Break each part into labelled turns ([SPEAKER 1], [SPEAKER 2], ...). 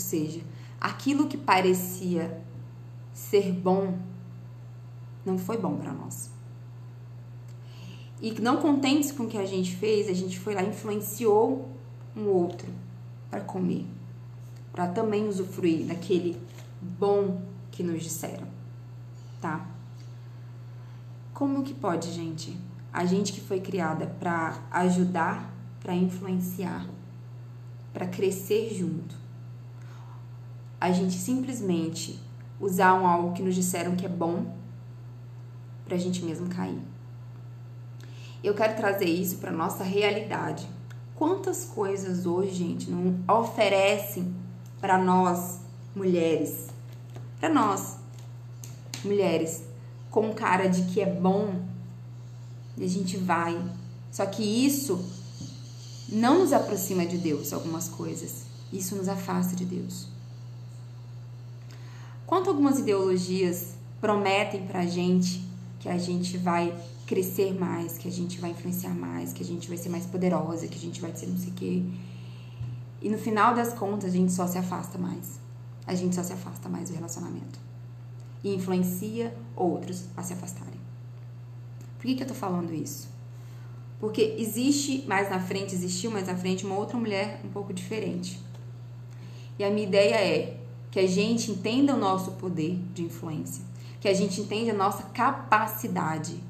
[SPEAKER 1] seja, aquilo que parecia ser bom não foi bom para nós. E não contentes com o que a gente fez, a gente foi lá influenciou um outro para comer, para também usufruir daquele bom que nos disseram, tá? Como que pode, gente? A gente que foi criada para ajudar, para influenciar, para crescer junto. A gente simplesmente usar um algo que nos disseram que é bom para a gente mesmo cair. Eu quero trazer isso para nossa realidade. Quantas coisas hoje, gente, não oferecem para nós mulheres, para nós mulheres, com cara de que é bom, e a gente vai. Só que isso não nos aproxima de Deus, algumas coisas. Isso nos afasta de Deus. Quanto algumas ideologias prometem pra gente que a gente vai crescer mais, que a gente vai influenciar mais, que a gente vai ser mais poderosa, que a gente vai ser não sei o quê. E no final das contas, a gente só se afasta mais. A gente só se afasta mais do relacionamento. E influencia outros a se afastarem. Por que, que eu tô falando isso? Porque existe mais na frente, existiu mais na frente uma outra mulher um pouco diferente. E a minha ideia é que a gente entenda o nosso poder de influência, que a gente entenda a nossa capacidade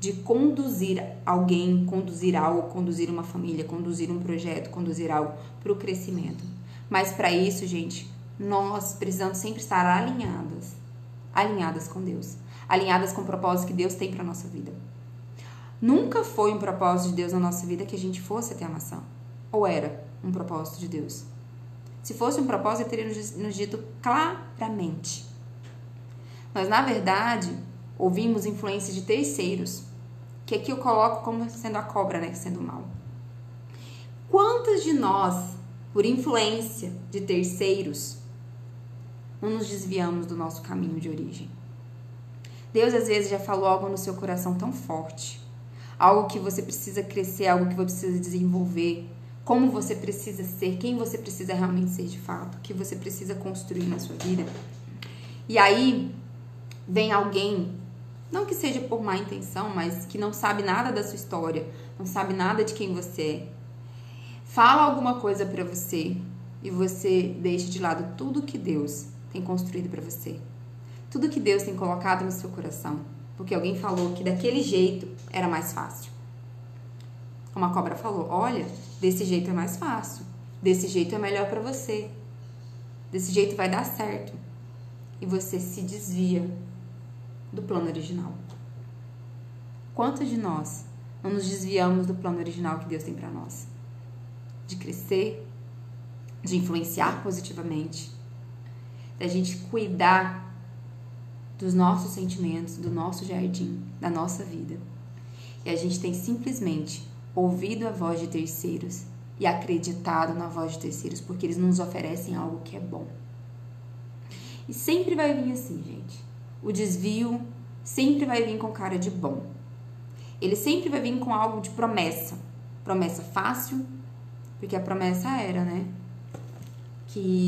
[SPEAKER 1] de conduzir alguém, conduzir algo, conduzir uma família, conduzir um projeto, conduzir algo para o crescimento. Mas para isso, gente, nós precisamos sempre estar alinhadas, alinhadas com Deus, alinhadas com o propósito que Deus tem para nossa vida. Nunca foi um propósito de Deus na nossa vida que a gente fosse até a maçã. Ou era um propósito de Deus? Se fosse um propósito, teria nos dito claramente. Mas, na verdade, ouvimos influência de terceiros que aqui eu coloco como sendo a cobra, né, sendo mal. Quantas de nós, por influência de terceiros, não nos desviamos do nosso caminho de origem? Deus às vezes já falou algo no seu coração tão forte, algo que você precisa crescer, algo que você precisa desenvolver, como você precisa ser, quem você precisa realmente ser de fato, o que você precisa construir na sua vida. E aí vem alguém não que seja por má intenção, mas que não sabe nada da sua história, não sabe nada de quem você é. Fala alguma coisa para você e você deixa de lado tudo que Deus tem construído para você. Tudo que Deus tem colocado no seu coração, porque alguém falou que daquele jeito era mais fácil. Como a cobra falou, olha, desse jeito é mais fácil, desse jeito é melhor para você. Desse jeito vai dar certo. E você se desvia do plano original. Quantos de nós não nos desviamos do plano original que Deus tem para nós? De crescer, de influenciar positivamente, da gente cuidar dos nossos sentimentos, do nosso jardim, da nossa vida. E a gente tem simplesmente ouvido a voz de terceiros e acreditado na voz de terceiros porque eles nos oferecem algo que é bom. E sempre vai vir assim, gente o desvio sempre vai vir com cara de bom. Ele sempre vai vir com algo de promessa. Promessa fácil, porque a promessa era, né? Que